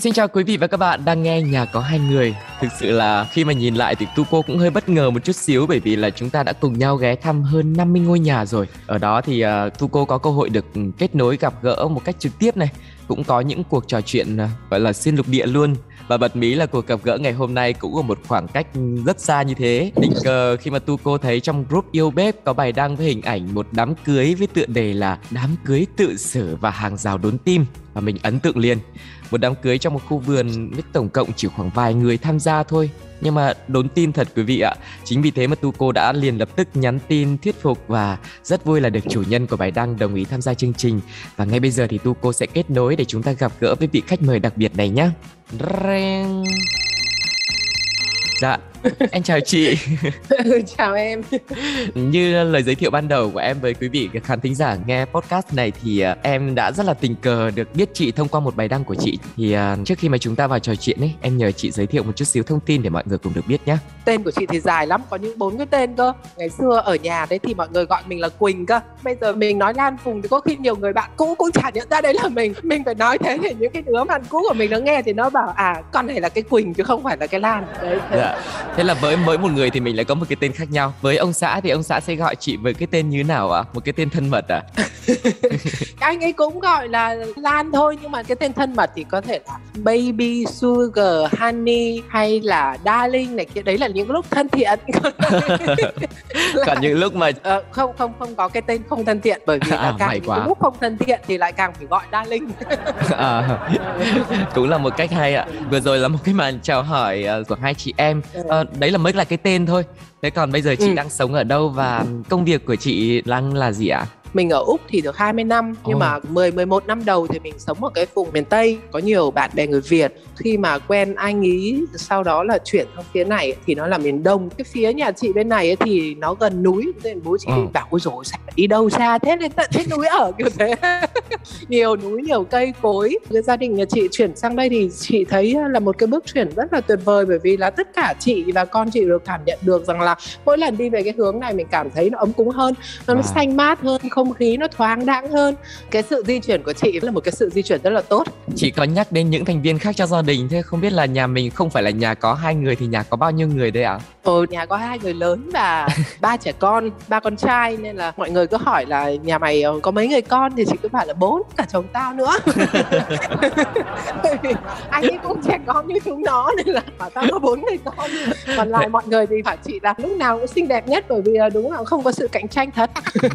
Xin chào quý vị và các bạn đang nghe Nhà có hai người. Thực sự là khi mà nhìn lại thì Tu cô cũng hơi bất ngờ một chút xíu bởi vì là chúng ta đã cùng nhau ghé thăm hơn 50 ngôi nhà rồi. Ở đó thì uh, Tu cô có cơ hội được ừ, kết nối gặp gỡ một cách trực tiếp này cũng có những cuộc trò chuyện uh, gọi là xuyên lục địa luôn và bật mí là cuộc gặp gỡ ngày hôm nay cũng ở một khoảng cách rất xa như thế tình cờ khi mà tu cô thấy trong group yêu bếp có bài đăng với hình ảnh một đám cưới với tựa đề là đám cưới tự xử và hàng rào đốn tim và mình ấn tượng liền một đám cưới trong một khu vườn với tổng cộng chỉ khoảng vài người tham gia thôi. Nhưng mà đốn tin thật quý vị ạ, chính vì thế mà tu cô đã liền lập tức nhắn tin thuyết phục và rất vui là được chủ nhân của bài đăng đồng ý tham gia chương trình. Và ngay bây giờ thì tu cô sẽ kết nối để chúng ta gặp gỡ với vị khách mời đặc biệt này nhé dạ em chào chị. Ừ, chào em. Như lời giới thiệu ban đầu của em với quý vị khán thính giả nghe podcast này thì uh, em đã rất là tình cờ được biết chị thông qua một bài đăng của chị. Thì uh, trước khi mà chúng ta vào trò chuyện ấy em nhờ chị giới thiệu một chút xíu thông tin để mọi người cùng được biết nhé tên của chị thì dài lắm có những bốn cái tên cơ. Ngày xưa ở nhà đấy thì mọi người gọi mình là quỳnh cơ. Bây giờ mình nói lan phùng thì có khi nhiều người bạn cũ cũng chả nhận ra đấy là mình. Mình phải nói thế để những cái đứa bạn cũ của mình nó nghe thì nó bảo à con này là cái quỳnh chứ không phải là cái lan. Đấy thế. Dạ thế là với mỗi một người thì mình lại có một cái tên khác nhau. Với ông xã thì ông xã sẽ gọi chị với cái tên như nào ạ? À? một cái tên thân mật à anh ấy cũng gọi là lan thôi nhưng mà cái tên thân mật thì có thể là baby sugar honey hay là darling này kia. Đấy là những lúc thân thiện. Còn những lúc mà ờ, không không không có cái tên không thân thiện bởi vì là à, càng những quá. lúc không thân thiện thì lại càng phải gọi darling. À, cũng là một cách hay ạ. Vừa rồi là một cái màn chào hỏi uh, của hai chị em uh, đấy là mới là cái tên thôi thế còn bây giờ chị ừ. đang sống ở đâu và công việc của chị đang là gì ạ à? Mình ở Úc thì được 20 năm nhưng oh. mà 10 11 năm đầu thì mình sống ở cái vùng miền Tây. Có nhiều bạn bè người Việt khi mà quen anh ý sau đó là chuyển sang phía này thì nó là miền Đông. Cái phía nhà chị bên này thì nó gần núi nên bố chị oh. bảo ôi rồi sao đi đâu xa thế? Lên tận trên núi ở. Kiểu thế. Nhiều núi nhiều cây cối. Cái gia đình nhà chị chuyển sang đây thì chị thấy là một cái bước chuyển rất là tuyệt vời bởi vì là tất cả chị và con chị được cảm nhận được rằng là mỗi lần đi về cái hướng này mình cảm thấy nó ấm cúng hơn nó, nó xanh mát hơn không không khí nó thoáng đãng hơn cái sự di chuyển của chị là một cái sự di chuyển rất là tốt chị có nhắc đến những thành viên khác trong gia đình thế không biết là nhà mình không phải là nhà có hai người thì nhà có bao nhiêu người đây ạ à? Nhà có hai người lớn và ba trẻ con, ba con trai nên là mọi người cứ hỏi là nhà mày ờ, có mấy người con thì chị cứ bảo là bốn cả chồng tao nữa. anh ấy cũng trẻ con như chúng nó nên là bảo tao có bốn người con. Còn lại mọi người thì bảo chị là lúc nào cũng xinh đẹp nhất bởi vì đúng là không có sự cạnh tranh thật.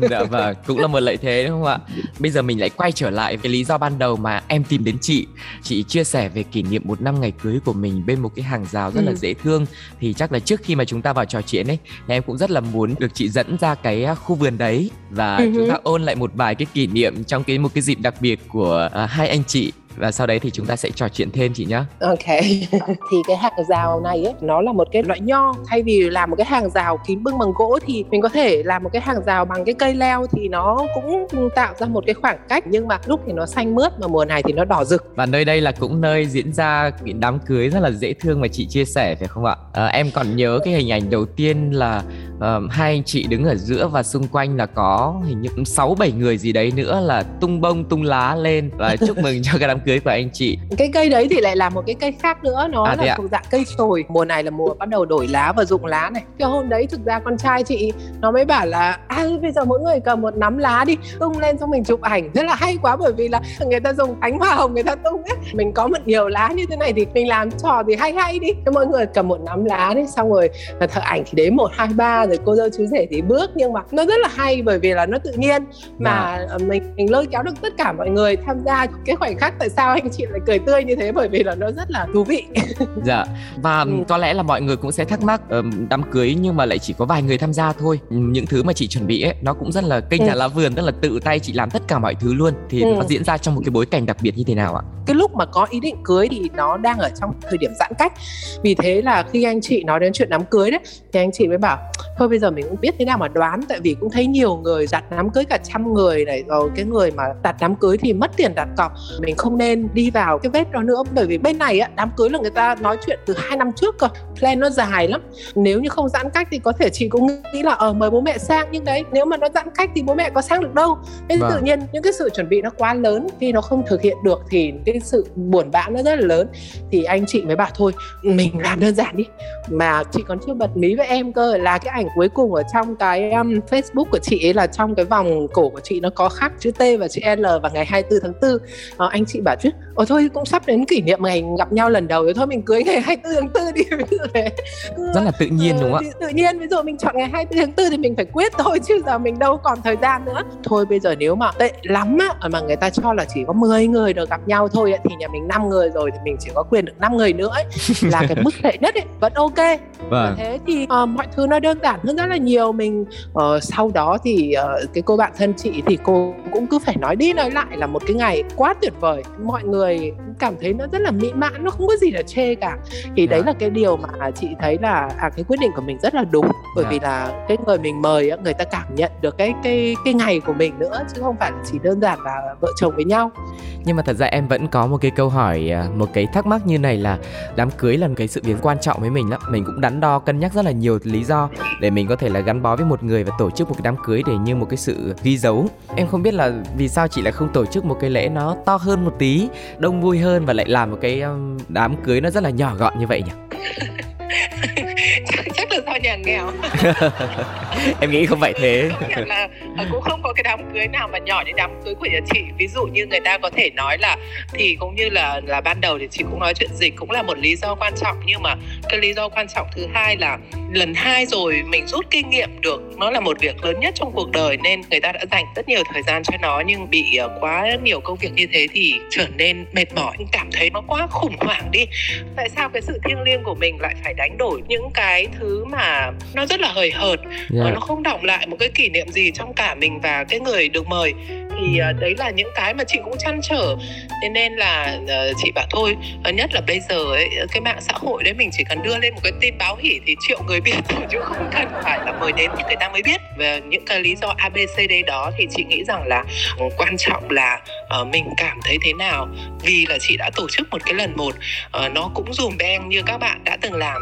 dạ vâng, cũng là một lợi thế đúng không ạ? Bây giờ mình lại quay trở lại cái lý do ban đầu mà em tìm đến chị. Chị chia sẻ về kỷ niệm một năm ngày cưới của mình bên một cái hàng rào rất ừ. là dễ thương thì chắc là trước khi mà chúng ta vào trò chuyện ấy thì em cũng rất là muốn được chị dẫn ra cái à, khu vườn đấy và uh-huh. chúng ta ôn lại một vài cái kỷ niệm trong cái một cái dịp đặc biệt của uh, hai anh chị và sau đấy thì chúng ta sẽ trò chuyện thêm chị nhé. Ok. thì cái hàng rào này ấy nó là một cái loại nho thay vì làm một cái hàng rào kín bưng bằng gỗ thì mình có thể làm một cái hàng rào bằng cái cây leo thì nó cũng tạo ra một cái khoảng cách nhưng mà lúc thì nó xanh mướt mà mùa này thì nó đỏ rực. Và nơi đây là cũng nơi diễn ra cái đám cưới rất là dễ thương mà chị chia sẻ phải không ạ? À, em còn nhớ cái hình ảnh đầu tiên là uh, hai anh chị đứng ở giữa và xung quanh là có hình như sáu bảy người gì đấy nữa là tung bông tung lá lên và chúc mừng cho cái đám cưới của anh chị. Cái cây đấy thì lại là một cái cây khác nữa nó à, là thuộc dạng cây sồi. Mùa này là mùa bắt đầu đổi lá và rụng lá này. Cái hôm đấy thực ra con trai chị nó mới bảo là à bây giờ mỗi người cầm một nắm lá đi tung lên xong mình chụp ảnh. Rất là hay quá bởi vì là người ta dùng ánh hoa hồng người ta tung ấy. Mình có một nhiều lá như thế này thì mình làm trò thì hay hay đi. Cho mọi người cầm một nắm lá đi xong rồi thợ ảnh thì đến một hai ba rồi cô dâu chú rể thì bước. Nhưng mà nó rất là hay bởi vì là nó tự nhiên. Mà. Dạ. mình mình lôi kéo được tất cả mọi người tham gia cái khoảnh khắc tại sao anh chị lại cười tươi như thế? Bởi vì là nó rất là thú vị. Dạ và ừ. có lẽ là mọi người cũng sẽ thắc mắc uh, đám cưới nhưng mà lại chỉ có vài người tham gia thôi. Những thứ mà chị chuẩn bị ấy nó cũng rất là cây ừ. nhà lá vườn tức là tự tay chị làm tất cả mọi thứ luôn. Thì ừ. nó diễn ra trong một cái bối cảnh đặc biệt như thế nào ạ? Cái lúc mà có ý định cưới thì nó đang ở trong thời điểm giãn cách. Vì thế là khi anh chị nói đến chuyện đám cưới đấy thì anh chị mới bảo thôi bây giờ mình cũng biết thế nào mà đoán tại vì cũng thấy nhiều người đặt đám cưới cả trăm người này rồi cái người mà đặt đám cưới thì mất tiền đặt cọc. Mình không nên đi vào cái vết đó nữa. Bởi vì bên này á đám cưới là người ta nói chuyện từ hai năm trước cơ. Plan nó dài lắm. Nếu như không giãn cách thì có thể chị cũng nghĩ là ở ờ, mời bố mẹ sang. Nhưng đấy nếu mà nó giãn cách thì bố mẹ có sang được đâu. Nên vâng. tự nhiên những cái sự chuẩn bị nó quá lớn khi nó không thực hiện được thì cái sự buồn bã nó rất là lớn. Thì anh chị mới bảo thôi mình làm đơn giản đi. Mà chị còn chưa bật mí với em cơ. Là cái ảnh cuối cùng ở trong cái um, Facebook của chị ấy là trong cái vòng cổ của chị nó có khắc chữ T và chữ L vào ngày 24 tháng 4 à, anh chị bảo chứ. Ồ thôi cũng sắp đến kỷ niệm ngày gặp nhau lần đầu rồi. Thôi mình cưới ngày 24 tháng 4 đi ví dụ thế. Rất là tự nhiên đúng không ạ? tự nhiên ví dụ mình chọn ngày 24 tháng 4 thì mình phải quyết thôi chứ giờ mình đâu còn thời gian nữa. Thôi bây giờ nếu mà tệ lắm á mà người ta cho là chỉ có 10 người được gặp nhau thôi ấy, thì nhà mình 5 người rồi thì mình chỉ có quyền được 5 người nữa ấy, là cái mức tệ nhất ấy vẫn ok. Vâng. thế thì uh, mọi thứ nó đơn giản hơn rất là nhiều. Mình uh, sau đó thì uh, cái cô bạn thân chị thì cô cũng cứ phải nói đi nói lại là một cái ngày quá tuyệt vời mọi người cảm thấy nó rất là mỹ mãn nó không có gì là chê cả thì đấy dạ. là cái điều mà chị thấy là à cái quyết định của mình rất là đúng bởi yeah. Dạ. vì là cái người mình mời người ta cảm nhận được cái cái cái ngày của mình nữa chứ không phải chỉ đơn giản là vợ chồng với nhau nhưng mà thật ra em vẫn có một cái câu hỏi à, một cái thắc mắc như này là đám cưới là một cái sự việc quan trọng với mình lắm mình cũng đắn đo cân nhắc rất là nhiều lý do để mình có thể là gắn bó với một người và tổ chức một cái đám cưới để như một cái sự ghi dấu em không biết là vì sao chị lại không tổ chức một cái lễ nó to hơn một tí đông vui hơn và lại làm một cái um, đám cưới nó rất là nhỏ gọn như vậy nhỉ? Chắc là do nhà nghèo em nghĩ không phải thế. Là ờ, cũng không có cái đám cưới nào mà nhỏ như đám cưới của nhà chị. Ví dụ như người ta có thể nói là thì cũng như là là ban đầu thì chị cũng nói chuyện dịch cũng là một lý do quan trọng. Nhưng mà cái lý do quan trọng thứ hai là lần hai rồi mình rút kinh nghiệm được. Nó là một việc lớn nhất trong cuộc đời nên người ta đã dành rất nhiều thời gian cho nó. Nhưng bị ờ, quá nhiều công việc như thế thì trở nên mệt mỏi. Cảm thấy nó quá khủng hoảng đi. Tại sao cái sự thiêng liêng của mình lại phải đánh đổi những cái thứ mà nó rất là hời hợt yeah. Dạ. nó không động lại một cái kỷ niệm gì trong cả mình và cái người được mời thì uh, đấy là những cái mà chị cũng chăn trở thế nên là uh, chị bảo thôi uh, nhất là bây giờ ấy cái mạng xã hội đấy mình chỉ cần đưa lên một cái tin báo hỉ thì triệu người biết thôi chứ không cần phải là mời đến thì người ta mới biết về những cái lý do abcd đó thì chị nghĩ rằng là uh, quan trọng là mình cảm thấy thế nào vì là chị đã tổ chức một cái lần một nó cũng dùm beng như các bạn đã từng làm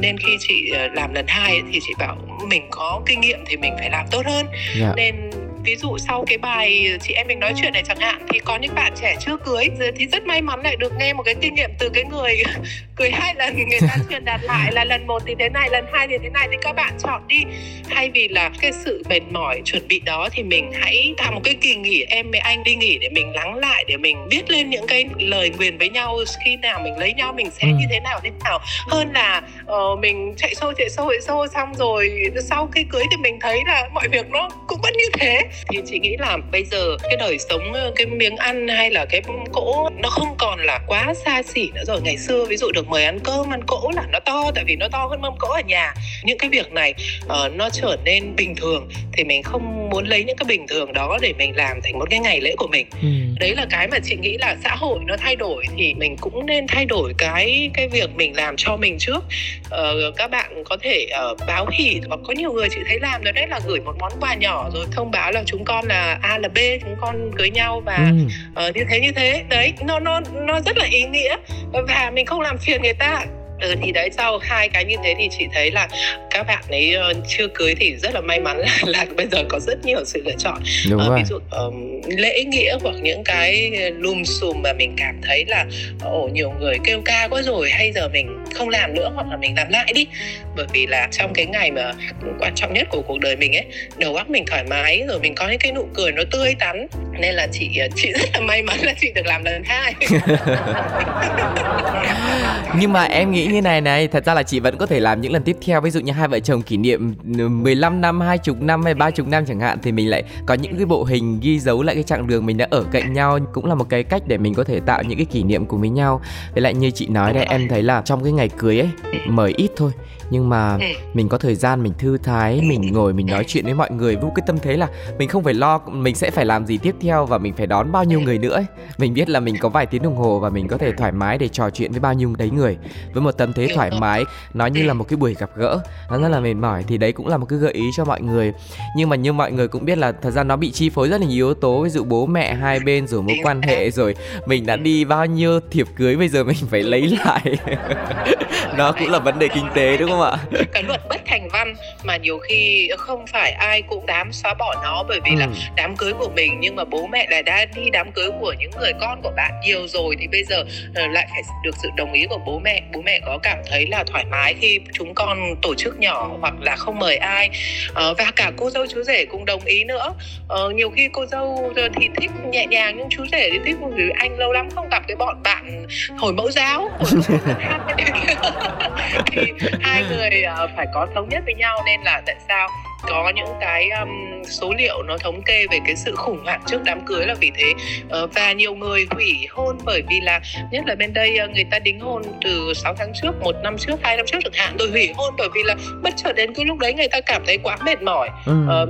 nên khi chị làm lần hai thì chị bảo mình có kinh nghiệm thì mình phải làm tốt hơn yeah. Dạ. nên ví dụ sau cái bài chị em mình nói chuyện này chẳng hạn thì có những bạn trẻ chưa cưới thì rất may mắn lại được nghe một cái kinh nghiệm từ cái người cưới hai lần người ta truyền đạt lại là lần một thì thế này lần hai thì thế này thì các bạn chọn đi. Thay vì là cái sự mệt mỏi chuẩn bị đó thì mình hãy tạo một cái kỳ nghỉ em với anh đi nghỉ để mình lắng lại để mình viết lên những cái lời nguyền với nhau khi nào mình lấy nhau mình sẽ ừ. như thế nào thế nào. Hơn là uh, mình chạy xô chạy xô chạy xô xong rồi sau khi cưới thì mình thấy là mọi việc nó cũng vẫn như thế thì chị nghĩ là bây giờ cái đời sống ờ, cái miếng ăn hay là cái cỗ nó không còn là quá xa xỉ nữa rồi. Ngày xưa ví dụ được mời ăn cơm ăn cỗ là nó to tại vì nó to hơn mâm cỗ ở nhà. Những cái việc này uh, nó trở nên bình thường thì mình không muốn lấy những cái bình thường đó để mình làm thành một cái ngày lễ của mình. Ừ. đấy là cái mà chị nghĩ là xã hội nó thay đổi thì mình cũng nên thay đổi cái cái việc mình làm cho mình trước. Uh, các bạn có thể uh, báo hỉ hoặc có nhiều người chị thấy làm rồi đấy là gửi một món quà nhỏ rồi thông báo là chúng con là a là b chúng con cưới nhau và ừ. uh, như thế như thế. Đấy nó nó nó rất là ý nghĩa. Và mình không làm phiền người ta ừ, thì đấy sau hai cái như thế thì chị thấy là các bạn ấy uh, chưa cưới thì rất là may mắn là, là bây giờ có rất nhiều sự lựa chọn. Đúng uh, ví dụ um, lễ nghĩa hoặc những cái lùm xùm mà mình cảm thấy là ồ nhiều người kêu ca quá rồi hay giờ mình không làm nữa hoặc là mình làm lại đi. Bởi vì là trong cái ngày mà quan trọng nhất của cuộc đời mình ấy đầu óc mình thoải mái rồi mình có những cái nụ cười nó tươi tắn. Nên là chị chị rất là may mắn là chị được làm lần hai. Nhưng mà em nghĩ như này này, thật ra là chị vẫn có thể làm những lần tiếp theo. Ví dụ như hai vợ chồng kỷ niệm ừ, 15 năm, hai chục năm hay ba chục năm chẳng hạn, thì mình lại có những cái bộ hình ghi dấu lại cái chặng đường mình đã ở cạnh nhau. Cũng là một cái cách để mình có thể tạo những cái kỷ niệm cùng với nhau. Với lại như chị nói đây em thấy là trong cái ngày cưới ấy, mời ít thôi nhưng mà ừ. mình có thời gian mình thư thái mình ngồi mình nói chuyện với mọi người với cái tâm thế là mình không phải lo mình sẽ phải làm gì tiếp theo và mình phải đón bao nhiêu người nữa ấy. mình biết là mình có vài tiếng đồng hồ và mình có thể thoải mái để trò chuyện với bao nhiêu đấy người. Với một tâm thế thoải mái nó như là một cái buổi gặp gỡ nó rất là mệt mỏi thì đấy cũng là một cái gợi ý cho mọi người. Nhưng mà như mọi người cũng biết là thật ra nó bị chi phối rất là nhiều yếu tố ví dụ bố mẹ hai bên rồi mối quan hệ rồi mình đã đi bao nhiêu thiệp cưới bây giờ mình phải lấy lại. Nó cũng là vấn đề kinh tế đúng không ạ? Cái luật bất thành văn mà nhiều khi không phải ai cũng dám xóa bỏ nó bởi vì ừ. là đám cưới của mình nhưng mà bố mẹ lại đã đi đám cưới của những người con của bạn nhiều rồi thì bây giờ ờ, lại phải được sự đồng ý của bố mẹ. Bố mẹ có cảm thấy là thoải mái khi chúng con tổ chức nhỏ hoặc là không mời ai. Ờ, và cả cô dâu chú rể cũng đồng ý nữa. Ờ, nhiều khi cô dâu thì thích nhẹ nhàng nhưng chú rể thì thích vì anh lâu lắm không gặp cái bọn bạn hồi mẫu giáo. Thì hai người uh, ờ, phải có thống nhất với nhau nên là tại sao có những cái um, số liệu nó thống kê về cái sự khủng hoảng trước đám cưới là vì thế uh, và nhiều người hủy hôn bởi vì là nhất là bên đây uh, người ta đính hôn từ 6 tháng trước một năm trước hai năm trước chẳng hạn rồi hủy hôn bởi vì là bất chợt đến cái lúc đấy người ta cảm thấy quá mệt mỏi ừ. uh,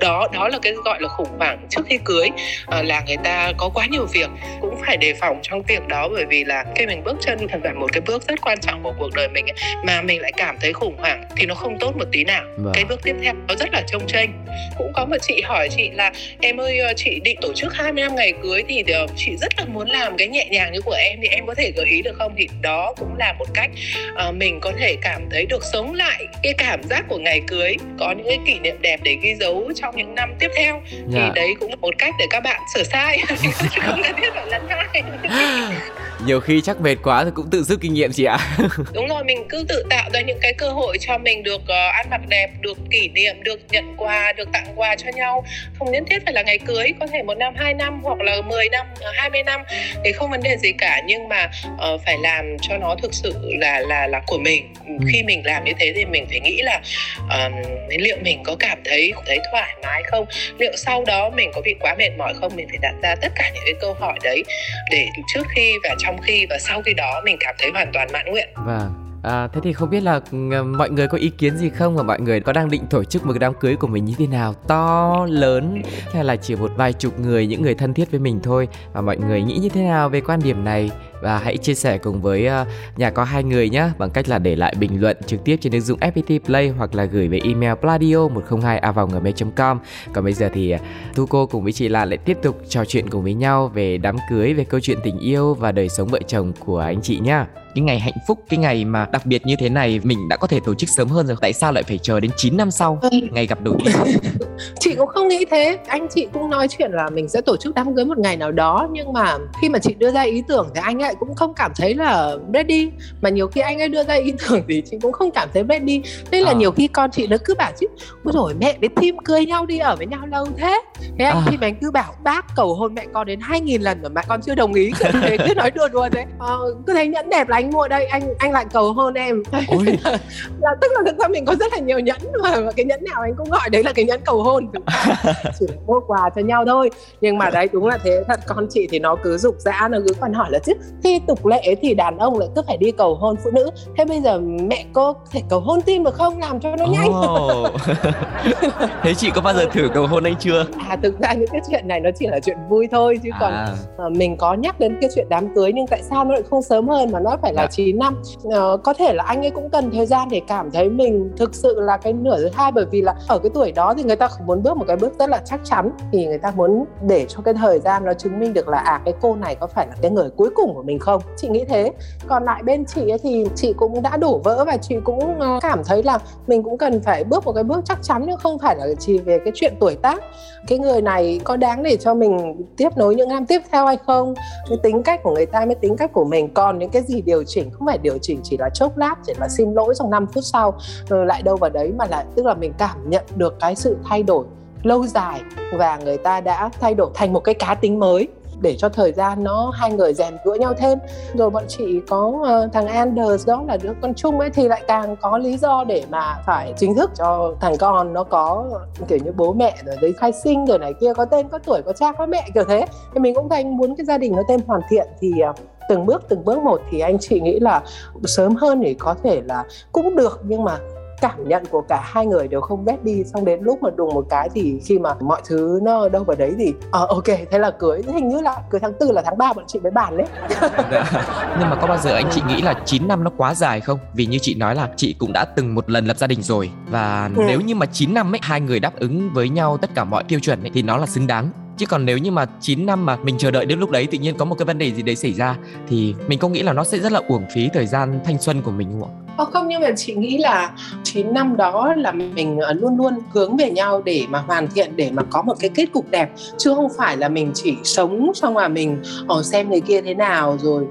đó đó là cái gọi là khủng hoảng trước khi cưới uh, là người ta có quá nhiều việc cũng phải đề phòng trong việc đó bởi vì là khi mình bước chân vào một cái bước rất quan trọng của cuộc đời mình mà mình lại cảm thấy khủng hoảng thì nó không tốt một tí nào vâng. cái bước tiếp theo nó rất là trông tranh cũng có một chị hỏi chị là em ơi ờ, chị định tổ chức 20 năm ngày cưới thì ờ, chị rất là muốn làm cái nhẹ nhàng như của em thì em có thể gợi ý được không thì đó cũng là một cách uh, mình có thể cảm thấy được sống lại cái cảm giác của ngày cưới có những cái kỷ niệm đẹp để ghi dấu trong những năm tiếp theo yeah. thì dạ. đấy cũng là một cách để các bạn sửa sai không cần thiết phải lần hai nhiều khi chắc mệt quá thì cũng tự rút kinh nghiệm chị ạ. Đúng rồi mình cứ tự tạo ra những cái cơ hội cho mình được uh, ăn mặc đẹp được kỷ niệm được nhận quà được tặng quà cho nhau. Không nhất thiết phải là ngày cưới có thể một năm hai năm hoặc là 10 năm 20 ờ, năm thì không vấn đề gì cả. Nhưng mà uh, phải làm cho nó thực sự là là là của mình. Ừ. khi mình làm như thế thì mình phải nghĩ là um, liệu mình có cảm thấy thấy thoải mái không? Liệu sau đó mình có bị quá mệt mỏi không? Mình phải đặt ra tất cả những cái câu hỏi đấy để trước khi và trong trong khi và sau khi đó mình cảm thấy hoàn toàn mãn nguyện. Vâng. À, thế thì không biết là ừ, mọi người có ý kiến gì không và mọi người có đang định tổ chức một cái đám cưới của mình như thế nào? To lớn hay là chỉ một vài chục người những người thân thiết với mình thôi? Và mọi người nghĩ như thế nào về quan điểm này? Và hãy chia sẻ cùng với ờ, nhà có hai người nhé bằng cách là để lại bình luận trực tiếp trên ứng dụng FPT Play hoặc là gửi về email pladio 102 a com. Còn bây giờ thì ờ, thu cô cùng với chị Lan lại tiếp tục trò chuyện cùng với nhau về đám cưới về câu chuyện tình yêu và đời sống vợ chồng của anh chị nhá cái ngày hạnh phúc cái ngày mà đặc biệt như thế này mình đã có thể tổ chức sớm hơn rồi. Tại sao lại phải chờ đến 9 năm sau? Ừ. ngày gặp đầu tiên chị cũng không nghĩ thế. Anh chị cũng nói chuyện là mình sẽ tổ chức đám cưới một ngày nào đó nhưng mà khi mà chị đưa ra ý tưởng thì anh ấy cũng không cảm thấy là ready. Mà nhiều khi anh ấy đưa ra ý tưởng thì chị cũng không cảm thấy ready. Nên là à. nhiều khi con chị nó cứ bảo chứ ôi rồi mẹ với phim cưới nhau đi ở với nhau lâu thế. Thế anh à. thì mình cứ bảo bác cầu hôn mẹ con đến hai nghìn lần rồi mà con chưa đồng ý. Thế cứ nói đùa đùa thế. Ờ, cứ thấy nhẫn đẹp là anh mua đây anh anh lại cầu hôn em. Là tức là thực ra mình có rất là nhiều nhẫn mà, mà cái nhẫn nào anh cũng gọi đấy là cái nhẫn cầu hôn. Chỉ mua quà cho nhau thôi. Nhưng mà đấy đúng là thế. Thật con chị thì nó cứ dục dã nó cứ còn hỏi là chứ khi tục lệ thì đàn ông lại cứ phải đi cầu hôn phụ nữ. Thế bây giờ mẹ cô thể cầu hôn tim được không? Làm cho nó nhanh. Oh. thế chị có bao giờ thử cầu hôn anh chưa? À thực ra những cái chuyện này nó chỉ là chuyện vui thôi chứ à. còn uh, mình có nhắc đến cái chuyện đám cưới nhưng tại sao nó lại không sớm hơn mà nó phải là 9 dạ. năm. Uh, có thể là anh ấy cũng cần thời gian để cảm thấy mình thực sự là cái nửa thứ hai bởi vì là ở cái tuổi đó thì người ta không muốn bước một cái bước rất là chắc chắn thì người ta muốn để cho cái thời gian nó chứng minh được là à cái cô này có phải là cái người cuối cùng của mình không? Chị nghĩ thế. Còn lại bên chị ấy thì chị cũng đã đổ vỡ và chị cũng uh, cảm thấy là mình cũng cần phải bước một cái bước chắc chắn nhưng không phải là chỉ về cái chuyện tuổi tác. Cái người này có đáng để cho mình tiếp nối những năm tiếp theo hay không? Cái tính cách của người ta mới tính cách của mình. Còn những cái gì điều điều chỉnh không phải điều chỉnh chỉ là chốc lát chỉ là xin lỗi trong 5 phút sau rồi lại đâu vào đấy mà là tức là mình cảm nhận được cái sự thay đổi lâu dài và người ta đã thay đổi thành một cái cá tính mới để cho thời gian nó hai người rèn cữa nhau thêm. Rồi bọn chị có uh, thằng Anders đó là đứa con chung ấy thì lại càng có lý do để mà phải chính thức cho thằng con nó có kiểu như bố mẹ rồi đấy khai sinh rồi này kia có tên có tuổi có cha có mẹ kiểu thế. Thì mình cũng thành muốn cái gia đình nó thêm hoàn thiện thì uh, từng bước từng bước một thì anh chị nghĩ là sớm hơn thì có thể là cũng được. Nhưng mà cảm nhận của cả hai người đều không ghét đi. Xong đến lúc mà đùng một cái thì khi mà mọi thứ nó đâu vào đấy thì ờ uh, ok thế là cưới. Hình như là cưới tháng tư là tháng 3 bọn chị mới bàn đấy. Nhưng mà có bao giờ anh chị nghĩ là 9 năm nó quá dài không? Vì như chị nói là chị cũng đã từng một lần lập gia đình rồi. Và ừ. nếu như mà 9 năm ấy hai người đáp ứng với nhau tất cả mọi tiêu chuẩn ấy, thì nó là xứng đáng chứ còn nếu như mà 9 năm mà mình chờ đợi đến lúc đấy tự nhiên có một cái vấn đề gì đấy xảy ra, thì mình có nghĩ là nó sẽ rất là uổng phí thời gian thanh xuân của mình không ạ? Ờ, không nhưng mà chị nghĩ là 9 năm đó là mình ờ, luôn luôn hướng về nhau để mà hoàn thiện để mà có một cái kết cục đẹp. Chứ không phải là mình chỉ sống xong mà mình uh, xem người kia thế nào rồi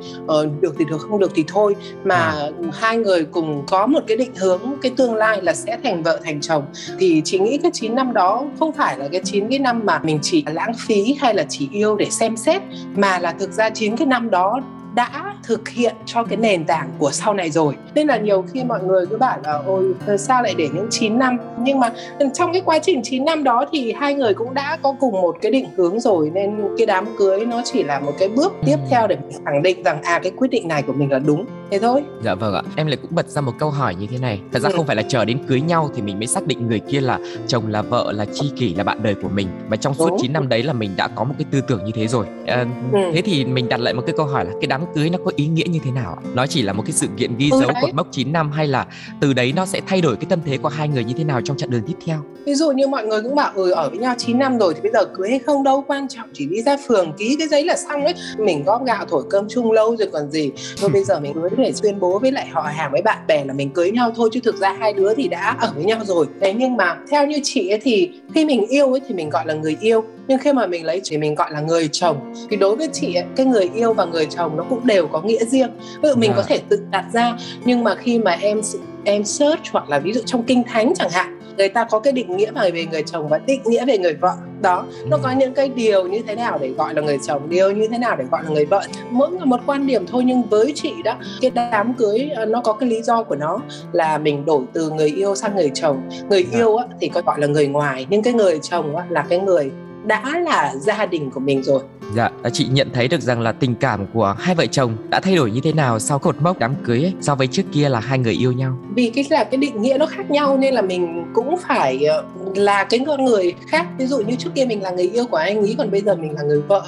được thì được không được thì thôi. Mà à. hai người cùng có một cái định hướng cái tương lai là sẽ thành vợ thành chồng. Thì chị nghĩ cái 9 năm đó không phải là cái 9 cái năm mà mình chỉ lãng phí hay là chỉ yêu để xem xét mà là thực ra 9 cái năm đó đã thực hiện cho cái nền tảng của sau này rồi. Nên là nhiều khi mọi người cứ bảo là, ôi ờ, sao lại để những 9 năm? Nhưng mà trong cái quá trình 9 năm đó thì hai người cũng đã có cùng một cái định hướng rồi. Nên cái đám cưới nó chỉ là một cái bước tiếp theo để khẳng định rằng à cái quyết định này của mình là đúng thế thôi. Dạ vâng ạ. Em lại cũng bật ra một câu hỏi như thế này. Thật ra ừ. không phải là chờ đến cưới nhau thì mình mới xác định người kia là chồng là vợ là chi kỷ là bạn đời của mình. Mà trong suốt đúng. 9 năm đấy là mình đã có một cái tư tưởng như thế rồi. À, ừ. thế thì mình đặt lại một cái câu hỏi là cái đám cưới nó có ý nghĩa như thế nào nó chỉ là một cái sự kiện ghi ừ, dấu cột mốc 9 năm hay là từ đấy nó sẽ thay đổi cái tâm thế của hai người như thế nào trong chặng đường tiếp theo ví dụ như mọi người cũng bảo ừ ở với nhau 9 năm rồi thì bây giờ cưới hay không đâu quan trọng chỉ đi ra phường ký cái giấy là xong ấy. Mình góp gạo thổi cơm chung lâu rồi còn gì. Thôi bây giờ mình cưới để tuyên bố với lại họ hàng với bạn bè là mình cưới nhau thôi chứ thực ra hai đứa thì đã ở với nhau rồi. Thế nhưng mà theo như chị ấy thì khi mình yêu ấy thì mình gọi là người yêu nhưng khi mà mình lấy thì mình gọi là người chồng. Thì đối với chị ấy, cái người yêu và người chồng nó cũng đều có nghĩa riêng. Ví dụ mình à. có thể tự đặt ra nhưng mà khi mà em em search hoặc là ví dụ trong kinh thánh chẳng hạn người ta có cái định nghĩa về người chồng và định nghĩa về người vợ. Đó nó có những cái điều như thế nào để gọi là người chồng điều như thế nào để gọi là người vợ. Mỗi người một quan điểm thôi nhưng với chị đó cái đám cưới ờ, nó có cái lý do của nó là mình đổi từ người yêu sang người chồng. Người dạ. yêu á, thì có gọi là người ngoài nhưng cái người chồng á, là cái người đã là gia đình của mình rồi Dạ, chị nhận thấy được rằng là tình cảm của hai vợ chồng đã thay đổi như thế nào sau cột mốc đám cưới ấy, so với trước kia là hai người yêu nhau. Vì cái là cái định nghĩa nó khác nhau nên là mình cũng phải ờ, là cái con người khác. Ví dụ như trước kia mình là người yêu của anh ấy còn bây giờ mình là người vợ.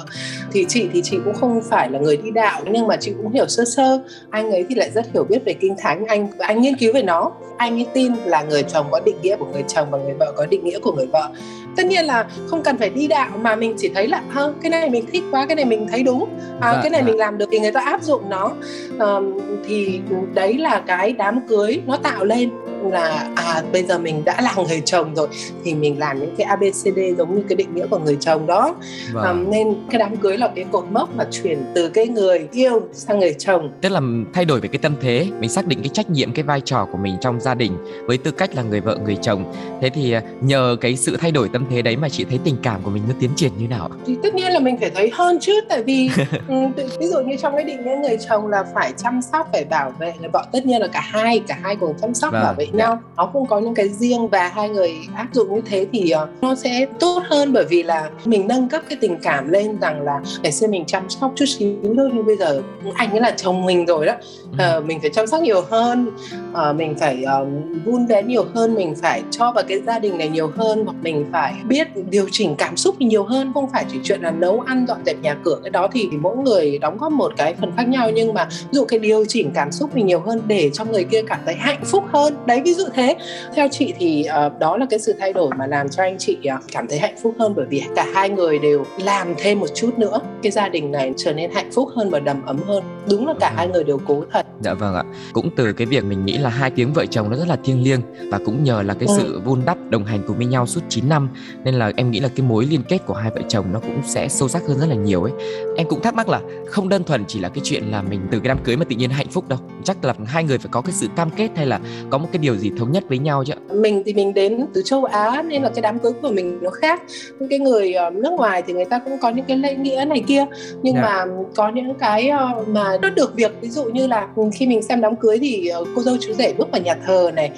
Thì chị thì chị cũng không phải là người đi đạo nhưng mà chị cũng hiểu sơ sơ. Anh ấy thì lại rất hiểu biết về kinh thánh, anh anh nghiên cứu về nó. Anh ấy tin là người chồng có định nghĩa của người chồng và người vợ có định nghĩa của người vợ tất nhiên là không cần phải đi đạo mà mình chỉ thấy là ha cái này mình thích quá cái này mình thấy đúng. À, dạ, cái này dạ. mình làm được thì người ta áp dụng nó. À, thì đấy là cái đám cưới nó tạo lên là à bây giờ mình đã là người chồng rồi thì mình làm những cái abcd giống như cái định nghĩa của người chồng đó vâng. à, nên cái đám cưới là cái cột mốc mà chuyển từ cái người yêu sang người chồng tức là thay đổi về cái tâm thế mình xác định cái trách nhiệm cái vai trò của mình trong gia đình với tư cách là người vợ người chồng thế thì à, nhờ cái sự thay đổi tâm thế đấy mà chị thấy tình cảm của mình nó tiến triển như nào thì tất nhiên là mình phải thấy hơn chứ tại vì ừ, ví dụ như trong cái định nghĩa người chồng là phải chăm sóc phải bảo vệ người vợ tất nhiên là cả hai cả hai cùng chăm sóc vâng. bảo vệ nhau nó cũng có những cái riêng và hai người áp dụng như thế thì ờ, nó sẽ tốt hơn bởi vì là mình nâng cấp cái tình cảm lên rằng là ngày xưa mình chăm sóc chút xíu thôi nhưng bây giờ anh ấy là chồng mình rồi đó. Uh, mình phải chăm sóc nhiều hơn uh, mình phải uh, vun vén nhiều hơn mình phải cho vào cái gia đình này nhiều hơn hoặc mình phải biết điều chỉnh cảm xúc mình nhiều hơn không phải chỉ chuyện là nấu ăn dọn dẹp nhà cửa cái đó thì mỗi người đóng góp một cái phần khác nhau. Nhưng mà ví dụ cái điều chỉnh cảm xúc mình nhiều hơn để cho người kia cảm thấy hạnh phúc hơn. Đấy ví dụ thế. Theo chị thì uh, đó là cái sự thay đổi mà làm cho anh chị uh, cảm thấy hạnh phúc hơn bởi vì cả hai người đều làm thêm một chút nữa. Cái gia đình này trở nên hạnh phúc hơn và đầm ấm hơn. Đúng là cả hai người đều cố thật. Dạ vâng ạ. Cũng từ cái việc mình nghĩ là hai tiếng vợ chồng nó rất là thiêng liêng và cũng nhờ là cái ừ. sự vun đắp đồng hành cùng với nhau suốt 9 năm nên là em nghĩ là cái mối liên kết của hai vợ chồng nó cũng sẽ sâu sắc hơn rất là nhiều ấy. Em cũng thắc mắc là không đơn thuần chỉ là cái chuyện là mình từ cái đám cưới mà tự nhiên hạnh phúc đâu. Chắc là hai người phải có cái sự cam kết hay là có một cái điều điều gì thống nhất với nhau chứ mình thì mình đến từ châu Á nên là cái đám cưới của mình nó khác. Những cái người ờ, nước ngoài thì người ta cũng có những cái lễ nghĩa này kia. Nhưng yeah. Dạ. mà có những cái ờ, mà nó được việc. Ví dụ như là khi mình xem đám cưới thì ờ, cô dâu chú rể bước vào nhà thờ này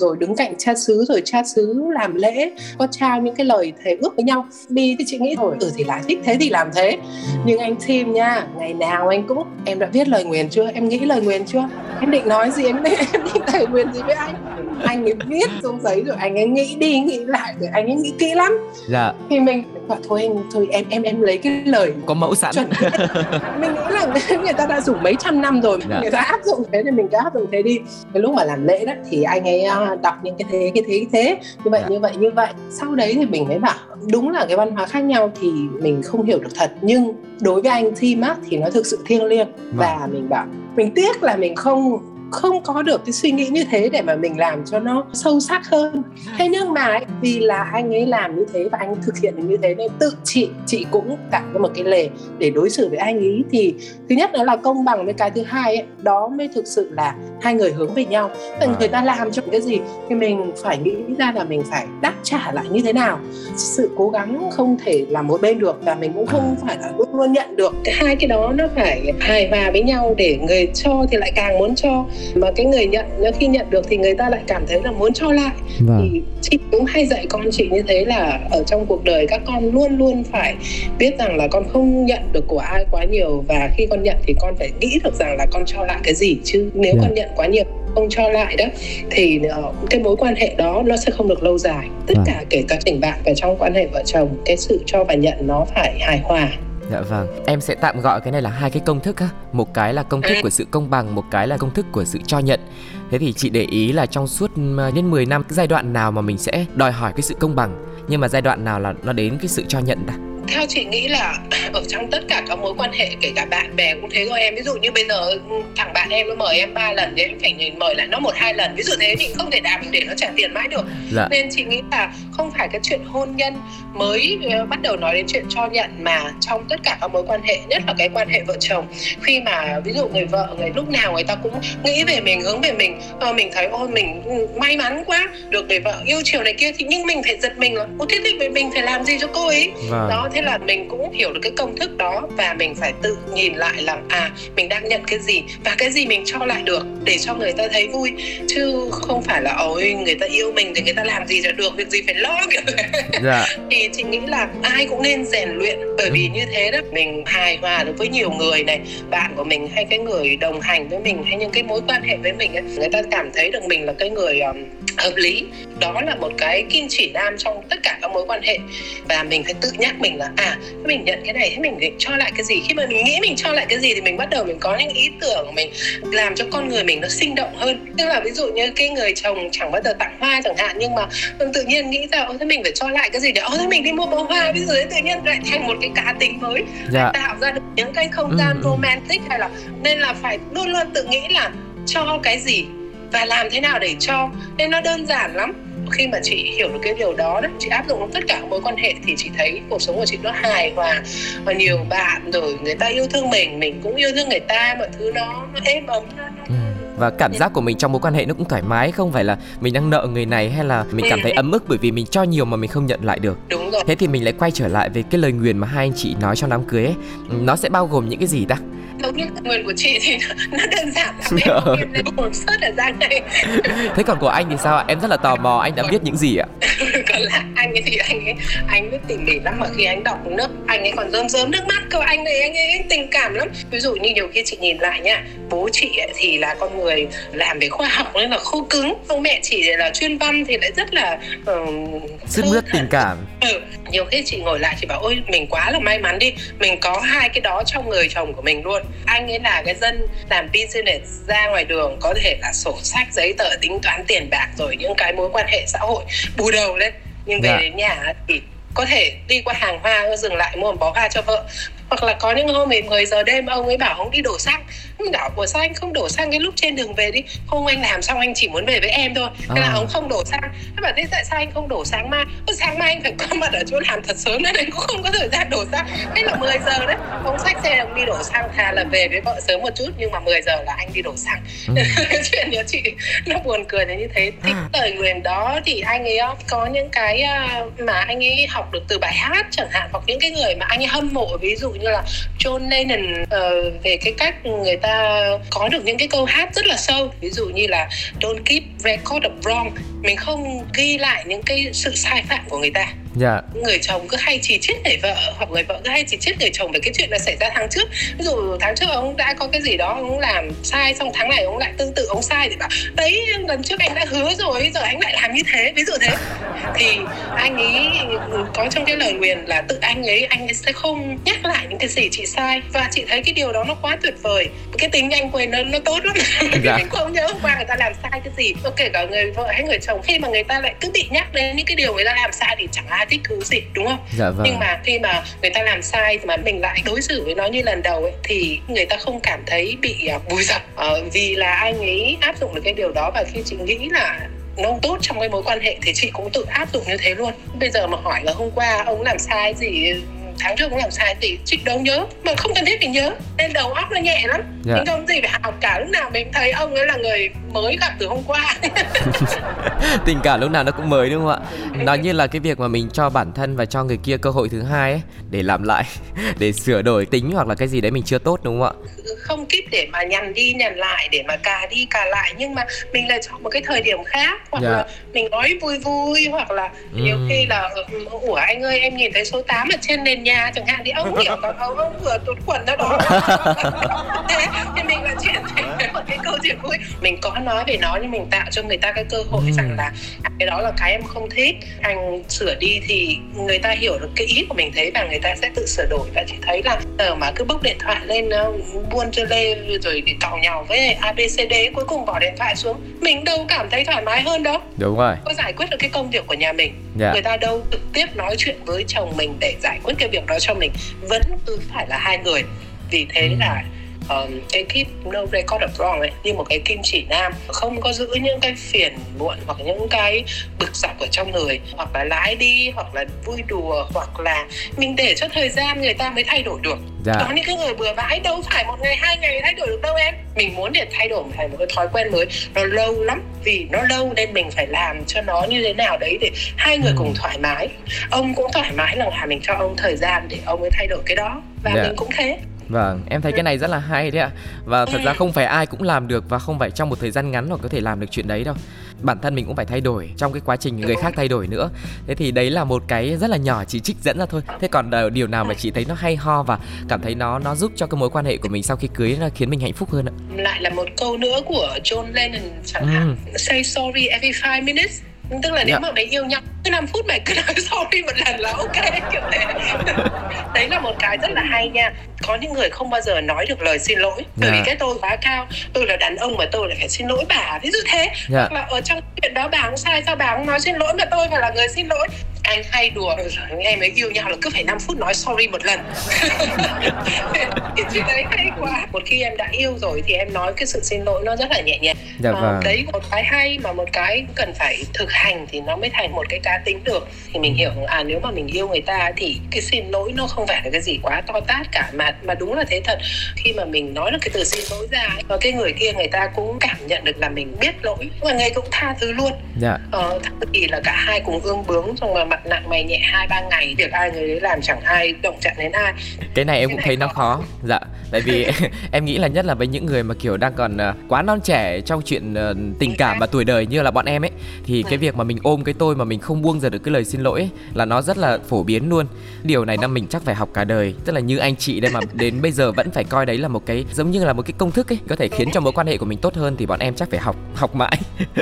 rồi đứng cạnh cha xứ rồi cha xứ làm lễ có trao những cái lời thề ước với nhau. Đi thì chị nghĩ thôi ừ thì lại thích thế thì làm thế. Nhưng anh Tim nha ngày nào anh cũng em đã viết lời nguyền chưa? Em nghĩ lời nguyền chưa? Em định nói gì? Em định em định thề nguyền gì với anh anh ấy viết xuống giấy rồi anh ấy nghĩ đi nghĩ lại rồi anh ấy nghĩ kỹ lắm. Dạ. Thì mình bảo thôi anh thôi em em em lấy cái lời có mẫu sẵn. chuẩn mình nghĩ là người ta đã dùng mấy trăm năm rồi dạ. người ta áp dụng thế thì mình cứ áp dụng thế đi. Cái lúc mà làm lễ đó thì anh ấy à, đọc những cái thế cái thế cái thế. Như vậy dạ. như vậy như vậy. Sau đấy thì mình mới bảo đúng là cái văn hóa khác nhau thì mình không hiểu được thật. Nhưng đối với anh Tim á thì nó thực sự thiêng liêng. Vâng. và mình bảo mình tiếc là mình không không có được cái suy nghĩ như thế để mà mình làm cho nó sâu sắc hơn. Thế nhưng mà ấy, vì là anh ấy làm như thế và anh thực hiện được như thế nên tự chị chị cũng tạo ra một cái lề để đối xử với anh ấy. Thì thứ nhất đó là công bằng với cái thứ hai ấy, đó mới thực sự là hai người hướng về nhau. Là người ta làm cho cái gì thì mình phải nghĩ ra là mình phải đáp trả lại như thế nào. Sự cố gắng không thể làm một bên được và mình cũng không phải là luôn luôn nhận được. Cái hai cái đó nó phải hài hòa với nhau để người cho thì lại càng muốn cho mà cái người nhận khi nhận được thì người ta lại cảm thấy là muốn cho lại vâng. thì chị cũng hay dạy con chị như thế là ở trong cuộc đời các con luôn luôn phải biết rằng là con không nhận được của ai quá nhiều và khi con nhận thì con phải nghĩ được rằng là con cho lại cái gì chứ nếu yeah. con nhận quá nhiều không cho lại đó thì uh, cái mối quan hệ đó nó sẽ không được lâu dài tất vâng. cả kể cả tình bạn và trong quan hệ vợ chồng cái sự cho và nhận nó phải hài hòa Dạ vâng, em sẽ tạm gọi cái này là hai cái công thức á, một cái là công thức của sự công bằng, một cái là công thức của sự cho nhận. Thế thì chị để ý là trong suốt đến 10 năm cái giai đoạn nào mà mình sẽ đòi hỏi cái sự công bằng, nhưng mà giai đoạn nào là nó đến cái sự cho nhận đã theo chị nghĩ là ở trong tất cả các mối quan hệ kể cả bạn bè cũng thế thôi em. Ví dụ như bây giờ ừ, thằng bạn em nó mời em ba lần thì em phải mời lại nó một hai lần. Ví dụ thế thì không thể đạt để nó trả tiền mãi được. Dạ. nên chị nghĩ là không phải cái chuyện hôn nhân mới uh, bắt đầu nói đến chuyện cho nhận mà trong tất cả các mối quan hệ nhất là cái quan hệ vợ chồng. Khi mà ví dụ người vợ người lúc nào người ta cũng nghĩ về mình hướng về mình uh, mình thấy ôi mình may mắn quá được người vợ yêu chiều này kia. Thì nhưng mình phải giật mình là ô thế thì mình phải làm gì cho cô ấy? Vâng. đó thế là mình cũng hiểu được cái công thức đó và mình phải tự nhìn lại là à mình đang nhận cái gì và cái gì mình cho lại được để cho người ta thấy vui. Chứ không phải là ôi người ta yêu mình thì người ta làm gì là được việc gì phải lo? Kiểu dạ. thì chị nghĩ là ai cũng nên rèn luyện bởi vì như thế đó mình hài hòa được với nhiều người này bạn của mình hay cái người đồng hành với mình hay những cái mối quan hệ với mình ấy, người ta cảm thấy được mình là cái người um, hợp lý. Đó là một cái kim chỉ nam trong tất cả các mối quan hệ và mình phải tự nhắc mình là à mình nhận cái này thế mình định cho lại cái gì? Khi mà mình nghĩ mình cho lại cái gì thì mình bắt đầu mình có những ý tưởng mình làm cho con người mình nó sinh động hơn. Tức là ví dụ như cái người chồng chẳng bao giờ tặng hoa chẳng hạn nhưng mà tự nhiên nghĩ ra ôi thế mình phải cho lại cái gì để ôi thế mình đi mua bông hoa. Ví dụ tự nhiên lại thành một cái cá tính mới. Dạ. tạo ra được những cái không gian ừ. romantic hay là nên là phải luôn luôn tự nghĩ là cho cái gì và làm thế nào để cho nên nó đơn giản lắm khi mà chị hiểu được cái điều đó đấy chị áp dụng trong tất cả mối quan hệ thì chị thấy cuộc sống của chị nó hài hòa và nhiều bạn rồi người ta yêu thương mình mình cũng yêu thương người ta mọi thứ nó nó êm ấm nó, ừ. Và cảm giác của mình trong mối quan hệ nó cũng thoải mái không phải là mình đang nợ người này hay là mình cảm thấy ấm ức bởi vì mình cho nhiều mà mình không nhận lại được. Đúng rồi. Thế thì mình lại quay trở lại về cái lời nguyền mà hai anh chị nói trong đám cưới ấy. Nó sẽ bao gồm những cái gì ta giống như nguyện của chị thì nó, nó đơn giản lắm. Em một suất ở giang này thế còn của anh thì sao ạ? Em rất là tò mò anh đã viết những gì ạ? Còn là anh ấy thì anh ấy anh viết tỉ mỉ lắm. Mà khi anh đọc nước anh ấy còn rơm rớm nước mắt cơ. Anh này anh ấy tình cảm lắm. Ví dụ như nhiều khi chị nhìn lại nha bố chị ấy thì là con người làm về khoa học nên là khô cứng. Ông mẹ chị là chuyên văn thì lại rất là rất uh, tình cảm. Ừ. nhiều khi chị ngồi lại chị bảo ôi mình quá là may mắn đi. Mình có hai cái đó trong người chồng của mình luôn anh ấy là cái dân làm business ra ngoài đường có thể là sổ sách giấy tờ tính toán tiền bạc rồi những cái mối quan hệ xã hội bù đầu lên nhưng về dạ. đến nhà thì có thể đi qua hàng hoa dừng lại mua một bó hoa cho vợ hoặc là có những hôm mình 10 giờ đêm ông ấy bảo ông đi đổ xăng. Mình bảo của sao anh không đổ xăng cái lúc trên đường về đi? Không anh làm xong anh chỉ muốn về với em thôi. Thế à. là ông không đổ xăng. Thế bảo thế tại sao anh không đổ sáng mai? Sáng mai anh phải có mặt ở chỗ làm thật sớm nên anh cũng không có thời gian đổ xăng. Thế là 10 giờ đấy ông xách xe ông đi đổ xăng. Thà là về với vợ sớm một chút nhưng mà 10 giờ là anh đi đổ xăng. Ừ. chuyện đó chị nó buồn cười là như thế. Thì lời nguyền đó thì anh ấy có những cái à, mà anh ấy học được từ bài hát chẳng hạn hoặc những cái người mà anh ấy hâm mộ ví dụ như là John Lennon uh, về cái cách người ta có được những cái câu hát rất là sâu. Ví dụ như là don't keep record of wrong mình không ghi lại những cái sự sai phạm của người ta dạ. người chồng cứ hay chỉ trích người vợ hoặc người vợ cứ hay chỉ trích người chồng về cái chuyện là xảy ra tháng trước. Ví dụ tháng trước ông đã có cái gì đó ông làm sai xong tháng này ông lại tương tự ông sai thì bảo đấy lần trước anh đã hứa rồi giờ anh lại làm như thế. Ví dụ thế. Thì anh ấy có trong cái lời nguyền là tự anh ấy anh ấy sẽ không nhắc lại những cái gì chị sai. Và chị thấy cái điều đó nó quá tuyệt vời. Cái tính nhanh quên nó nó tốt lắm. Dạ. mình không nhớ hôm qua người ta làm sai cái gì. Kể cả người vợ hay người chồng khi mà người ta lại cứ bị nhắc đến những cái điều người ta làm sai thì chẳng ai thích thú gì đúng không? Dạ vâng. nhưng mà khi mà người ta làm sai mà mình lại đối xử với nó như lần đầu ấy thì người ta không cảm thấy bị uh, bùi dập uh, vì là anh ấy áp dụng được cái điều đó và khi chị nghĩ là nó tốt trong cái mối quan hệ thì chị cũng tự áp dụng như thế luôn. Bây giờ mà hỏi là hôm qua ông làm sai gì tháng trước cũng làm sai thì chị đâu nhớ mà không cần thiết mình nhớ nên đầu óc nó nhẹ lắm yeah. Dạ. mình không gì phải học cả lúc nào mình thấy ông ấy là người mới gặp từ hôm qua tình cảm lúc nào nó cũng mới đúng không ạ nó như là cái việc mà mình cho bản thân và cho người kia cơ hội thứ hai ấy để làm lại để sửa đổi tính hoặc là cái gì đấy mình chưa tốt đúng không ạ không kíp để mà nhằn đi nhằn lại để mà cà đi cà lại nhưng mà mình lại chọn một cái thời điểm khác hoặc yeah. Dạ. là mình nói vui vui hoặc là ừ. nhiều khi là ủa anh ơi em nhìn thấy số 8 ở trên nền nhà chẳng hạn thì ông hiểu có ông, ông vừa tụt quần đó đó. Thế thì mình là chuyện thành một cái câu chuyện vui. Mình có nói về nó nhưng mình tạo cho người ta cái cơ hội ừ. rằng là à, cái đó là cái em không thích. Anh sửa đi thì người ta hiểu được cái ý của mình thấy và người ta sẽ tự sửa đổi. Và chỉ thấy là giờ mà cứ bốc điện thoại lên buôn chơi lê rồi để cào nhau với abcd cuối cùng bỏ điện thoại xuống. Mình đâu cảm thấy thoải mái hơn đâu. Đúng rồi. Có giải quyết được cái công việc của nhà mình. Yeah. Dạ. người ta đâu trực tiếp nói chuyện với chồng mình để giải quyết cái việc đó cho mình vẫn cứ phải là hai người. Vì thế là um, cái keep no record of wrong ấy như một cái kim chỉ nam không có giữ những cái phiền muộn hoặc những cái bực dọc ở trong người hoặc là lái đi hoặc là vui đùa hoặc là mình để cho thời gian người ta mới thay đổi được dạ. có những cái người bừa bãi đâu phải một ngày hai ngày thay đổi được đâu em mình muốn để thay đổi thành một cái thói quen mới nó lâu lắm vì nó lâu nên mình phải làm cho nó như thế nào đấy để hai người ừ. cùng thoải mái ông cũng thoải mái là mình cho ông thời gian để ông ấy thay đổi cái đó và yeah. Dạ. mình cũng thế Vâng, em thấy cái này rất là hay đấy ạ. Và thật ra không phải ai cũng làm được và không phải trong một thời gian ngắn hoặc có thể làm được chuyện đấy đâu. Bản thân mình cũng phải thay đổi trong cái quá trình người khác thay đổi nữa. Thế thì đấy là một cái rất là nhỏ chỉ trích dẫn ra thôi. Thế còn điều nào mà chị thấy nó hay ho và cảm thấy nó nó giúp cho cái mối quan hệ của mình sau khi cưới nó khiến mình hạnh phúc hơn ạ? Lại là một câu nữa của John Lennon chẳng hạn. Ừ. Say sorry every five minutes tức là nếu yeah. Dạ. mà mày yêu nhau cứ 5 phút mày cứ nói sorry một lần là ok kiểu thế đấy là một cái rất là hay nha có những người không bao giờ nói được lời xin lỗi bởi yeah. vì dạ. cái tôi quá cao tôi là đàn ông mà tôi lại phải xin lỗi bà ví dụ thế yeah. Dạ. hoặc là ở trong chuyện đó bà không sai sao bà không nói xin lỗi mà tôi phải là người xin lỗi anh hay đùa rồi em ấy yêu nhau là cứ phải 5 phút nói sorry một lần cái chuyện đấy hay quá một khi em đã yêu rồi thì em nói cái sự xin lỗi nó rất là nhẹ nhàng dạ, vâng. đấy một cái hay mà một cái cần phải thực hành thì nó mới thành một cái cá tính được thì mình hiểu à nếu mà mình yêu người ta thì cái xin lỗi nó không phải là cái gì quá to tát cả mà mà đúng là thế thật. Khi mà mình nói được cái từ xin lỗi ra và cái người kia người ta cũng cảm nhận được là mình biết lỗi và người cũng tha thứ luôn. Dạ. ờ, thì là cả hai cùng ương bướng xong mà mặt nặng mày nhẹ hai ba ngày việc ai người đấy làm chẳng ai động chạm đến ai. Cái này em cái cũng thấy khó. nó khó. dạ tại vì em nghĩ là nhất là với những người mà kiểu đang còn uh, quá non trẻ trong chuyện uh, tình cảm và tuổi đời như là bọn em ấy thì cái việc mà mình ôm cái tôi mà mình không buông ra được cái lời xin lỗi ấy, là nó rất là phổ biến luôn. Điều này năm mình chắc phải học cả đời. Tức là như anh chị đây mà đến bây giờ vẫn phải coi đấy là một cái giống như là một cái công thức ấy có thể khiến cho mối quan hệ của mình tốt hơn thì bọn em chắc phải học học mãi.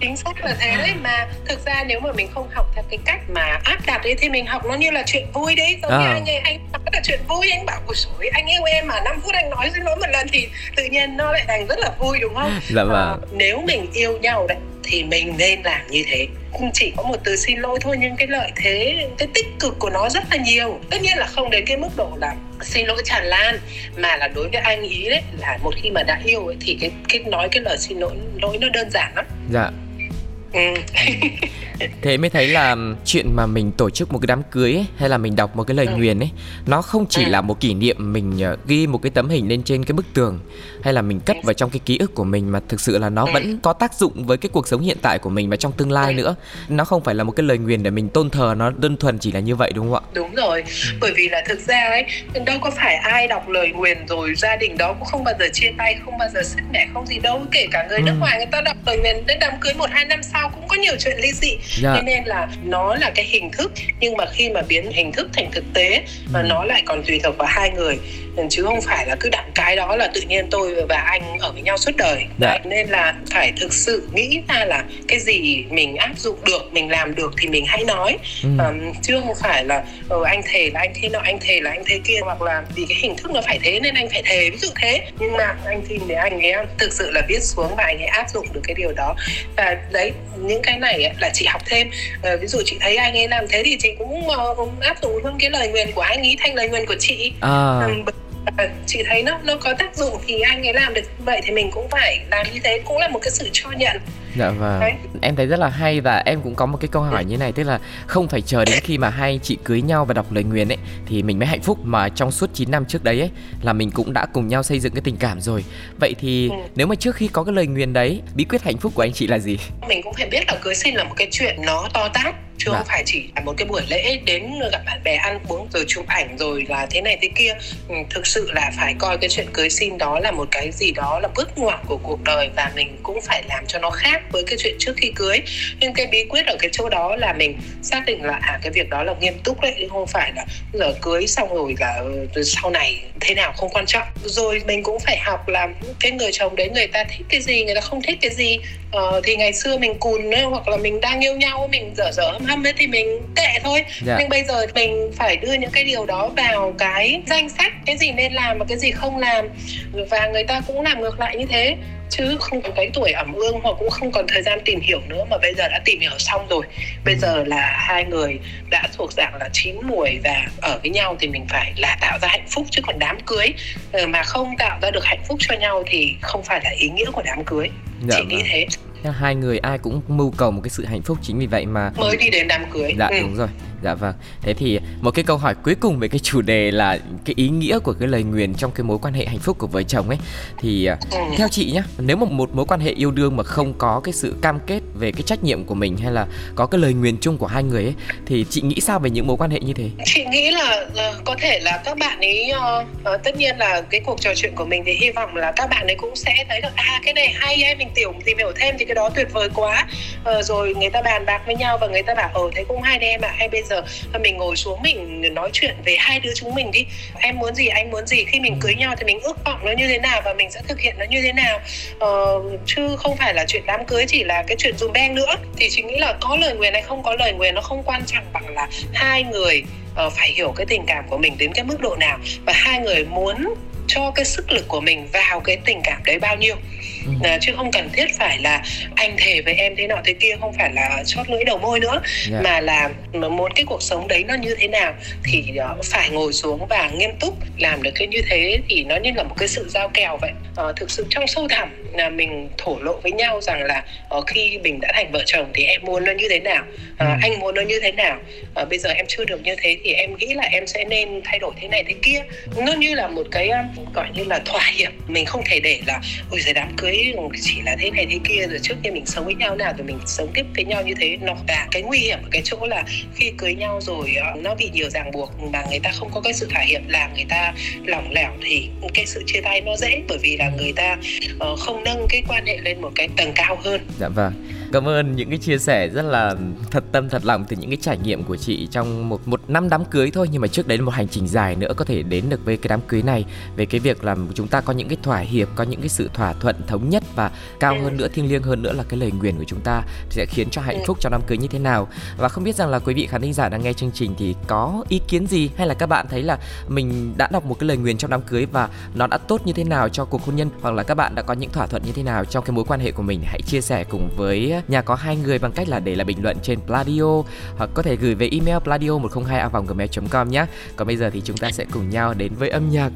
Chính xác là thế đấy mà thực ra nếu mà mình không học theo cái cách mà áp đặt ấy thì mình học nó như là chuyện vui đấy. Giống à. như anh ấy anh nói là chuyện vui anh bảo ôi trời anh yêu em mà 5 phút anh nói xin lỗi một lần thì tự nhiên nó lại thành rất là vui đúng không? Dạ vâng. à, nếu mình yêu nhau đấy thì mình nên làm như thế. Chỉ có một từ xin lỗi thôi nhưng cái lợi thế cái tích cực của nó rất là nhiều. Tất nhiên là không đến cái mức độ là xin lỗi tràn lan mà là đối với anh ý đấy là một khi mà đã yêu ấy, thì cái cái nói cái lời xin lỗi lỗi nó đơn giản lắm. Dạ. Ừ. thế mới thấy là chuyện mà mình tổ chức một cái đám cưới ấy, hay là mình đọc một cái lời ừ. nguyền ấy nó không chỉ ừ. là một kỷ niệm mình ờ, ghi một cái tấm hình lên trên cái bức tường hay là mình cất vào trong cái ký ức của mình mà thực sự là nó ừ. vẫn có tác dụng với cái cuộc sống hiện tại của mình và trong tương lai ừ. nữa nó không phải là một cái lời nguyền để mình tôn thờ nó đơn thuần chỉ là như vậy đúng không ạ đúng rồi ừ. bởi vì là thực ra ấy đâu có phải ai đọc lời nguyền rồi gia đình đó cũng không bao giờ chia tay không bao giờ sứt mẻ không gì đâu kể cả người ừ. nước ngoài người ta đọc lời nguyền đến đám cưới một hai năm sau cũng có nhiều chuyện ly dị. Dạ. Thế nên là nó là cái hình thức nhưng mà khi mà biến hình thức thành thực tế mà ừ. nó lại còn tùy thuộc vào hai người chứ không phải là cứ đặt cái đó là tự nhiên tôi và anh ở với nhau suốt đời dạ. nên là phải thực sự nghĩ ra là cái gì mình áp dụng được mình làm được thì mình hãy nói ừ. um, chứ không phải là ừ, anh thề là anh thế nào anh thề là anh thế kia hoặc là vì cái hình thức nó phải thế nên anh phải thề ví dụ thế nhưng mà anh xin để anh ấy thực sự là viết xuống và anh ấy áp dụng được cái điều đó và đấy những cái này ấy, là chị học thêm uh, ví dụ chị thấy anh ấy làm thế thì chị cũng uh, áp dụng luôn cái lời nguyền của anh ấy thành lời nguyền của chị à. um, chị thấy nó nó có tác dụng thì anh ấy làm được vậy thì mình cũng phải làm như thế cũng là một cái sự cho nhận Dạ vâng. Đấy. Em thấy rất là hay và em cũng có một cái câu hỏi như này tức là không phải chờ đến khi mà hai chị cưới nhau và đọc lời nguyền ấy thì mình mới hạnh phúc mà trong suốt 9 năm trước đấy ấy là mình cũng đã cùng nhau xây dựng cái tình cảm rồi. Vậy thì ừ. nếu mà trước khi có cái lời nguyền đấy, bí quyết hạnh phúc của anh chị là gì? Mình cũng phải biết là cưới xin là một cái chuyện nó to tát chứ không phải chỉ là một cái buổi lễ đến gặp bạn bè ăn uống rồi chụp ảnh rồi là thế này thế kia. Ừ, thực sự là phải coi cái chuyện cưới xin đó là một cái gì đó là bước ngoặt của cuộc đời và mình cũng phải làm cho nó khác với cái chuyện trước khi cưới. Nhưng cái bí quyết ở cái chỗ đó là mình xác định là à cái việc đó là nghiêm túc đấy không phải là giờ cưới xong rồi là ừ, sau này thế nào không quan trọng. Rồi mình cũng phải học là cái người chồng đấy người ta thích cái gì người ta không thích cái gì. Ờ, thì ngày xưa mình cùn ấy, hoặc là mình đang yêu nhau mình dở dở hâm hâm ấy thì mình kệ thôi. Dạ. nhưng bây giờ mình phải đưa những cái điều đó vào cái danh sách cái gì nên làm và cái gì không làm. Và người ta cũng làm ngược lại như thế chứ không có cái tuổi ẩm ương hoặc cũng không còn thời gian tìm hiểu nữa mà bây giờ đã tìm hiểu xong rồi. Bây giờ là hai người đã thuộc dạng là chín mùi và ở với nhau thì mình phải là tạo ra hạnh phúc chứ còn đám cưới. Ờ, mà không tạo ra được hạnh phúc cho nhau thì không phải là ý nghĩa của đám cưới. Dạ, chị nghĩ vâng. thế hai người ai cũng mưu cầu một cái sự hạnh phúc chính vì vậy mà mới đi đến đám cưới dạ ừ. đúng rồi dạ vâng. Thế thì một cái câu hỏi cuối cùng về cái chủ đề là cái ý nghĩa của cái lời nguyền trong cái mối quan hệ hạnh phúc của vợ chồng ấy. Thì à, ừ. theo chị nhé nếu mà một mối quan hệ yêu đương mà không có cái sự cam kết về cái trách nhiệm của mình hay là có cái lời nguyền chung của hai người ấy thì chị nghĩ sao về những mối quan hệ như thế? Chị nghĩ là uh, có thể là các bạn ấy uh, uh, tất nhiên là cái cuộc trò chuyện của mình thì hy vọng là các bạn ấy cũng sẽ thấy được à cái này hay ấy mình tiểu tìm hiểu thêm thì cái đó tuyệt vời quá. Uh, rồi người ta bàn bạc với nhau và người ta bảo ờ thấy cũng hai em ạ hay bây giờ. Mình ngồi xuống mình nói chuyện về hai đứa chúng mình đi. Em muốn gì anh muốn gì. Khi mình cưới nhau thì mình ước vọng nó như thế nào và mình sẽ thực hiện nó như thế nào. Ờ, chứ không phải là chuyện đám cưới chỉ là cái chuyện dùm beng nữa. Thì chị nghĩ là có lời nguyền hay không có lời nguyền nó không quan trọng bằng là hai người uh, phải hiểu cái tình cảm của mình đến cái mức độ nào. Và hai người muốn cho cái sức lực của mình vào cái tình cảm đấy bao nhiêu à, chứ không cần thiết phải là anh thề với em thế nào thế kia không phải là chót lưỡi đầu môi nữa yeah. Dạ. mà là muốn cái cuộc sống đấy nó như thế nào thì uh, phải ngồi xuống và nghiêm túc làm được cái như thế thì nó như là một cái sự giao kèo vậy uh, thực sự trong sâu thẳm là mình thổ lộ với nhau rằng là uh, khi mình đã thành vợ chồng thì em muốn nó như thế nào uh, ừ. anh muốn nó như thế nào uh, bây giờ em chưa được như thế thì em nghĩ là em sẽ nên thay đổi thế này thế kia nó như là một cái gọi như là thỏa hiệp mình không thể để là ôi giời đám cưới chỉ là thế này thế kia rồi trước khi mình sống với nhau nào rồi mình sống tiếp với nhau như thế. Nó và cái nguy hiểm ở cái chỗ là khi cưới nhau rồi ờ, nó bị nhiều ràng buộc mà người ta không có cái sự thỏa hiệp làm người ta lỏng lẻo thì cái sự chia tay nó dễ bởi vì là người ta uh, không nâng cái quan hệ lên một cái tầng cao hơn. Dạ vâng. Cảm ơn những cái chia sẻ rất là thật tâm thật lòng từ những cái trải nghiệm của chị trong một một năm đám cưới thôi nhưng mà trước đấy là một hành trình dài nữa có thể đến được với cái đám cưới này về cái việc là chúng ta có những cái thỏa hiệp, có những cái sự thỏa thuận thống nhất và cao hơn nữa thiêng liêng hơn nữa là cái lời nguyền của chúng ta sẽ khiến cho hạnh phúc trong đám cưới như thế nào. Và không biết rằng là quý vị khán thính giả đang nghe chương trình thì có ý kiến gì hay là các bạn thấy là mình đã đọc một cái lời nguyền trong đám cưới và nó đã tốt như thế nào cho cuộc hôn nhân hoặc là các bạn đã có những thỏa thuận như thế nào trong cái mối quan hệ của mình hãy chia sẻ cùng với. Nhà có hai người bằng cách là để lại bình luận trên Pladio hoặc có thể gửi về email pladio 102 gmail com nhé. Còn bây giờ thì chúng ta sẽ cùng nhau đến với âm nhạc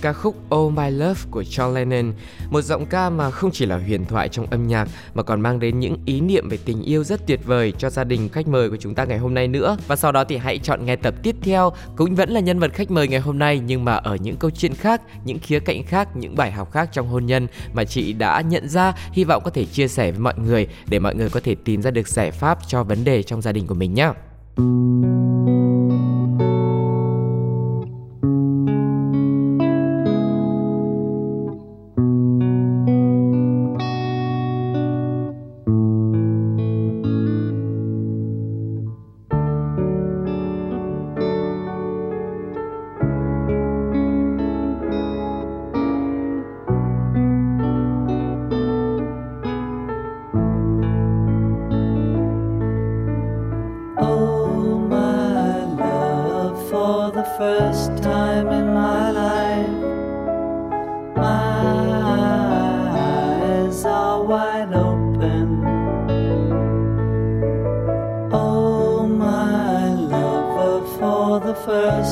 ca khúc Oh My Love của John Lennon, một giọng ca mà không chỉ là huyền thoại trong âm nhạc mà còn mang đến những ý niệm về tình yêu rất tuyệt vời cho gia đình khách mời của chúng ta ngày hôm nay nữa. Và sau đó thì hãy chọn nghe tập tiếp theo cũng vẫn là nhân vật khách mời ngày hôm nay nhưng mà ở những câu chuyện khác, những khía cạnh khác, những bài học khác trong hôn nhân mà chị đã nhận ra, hy vọng có thể chia sẻ với mọi người để mọi người có thể tìm ra được giải pháp cho vấn đề trong gia đình của mình nhé. Và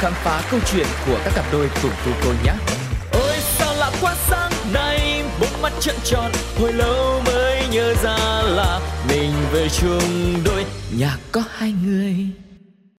khám phá câu chuyện của các cặp đôi cùng cô cô nhé Ôi, sao lạ quá, sáng nay Bốn mắt trợn tròn, Hồi lâu mới nhớ ra là Mình về chung đôi nhạc.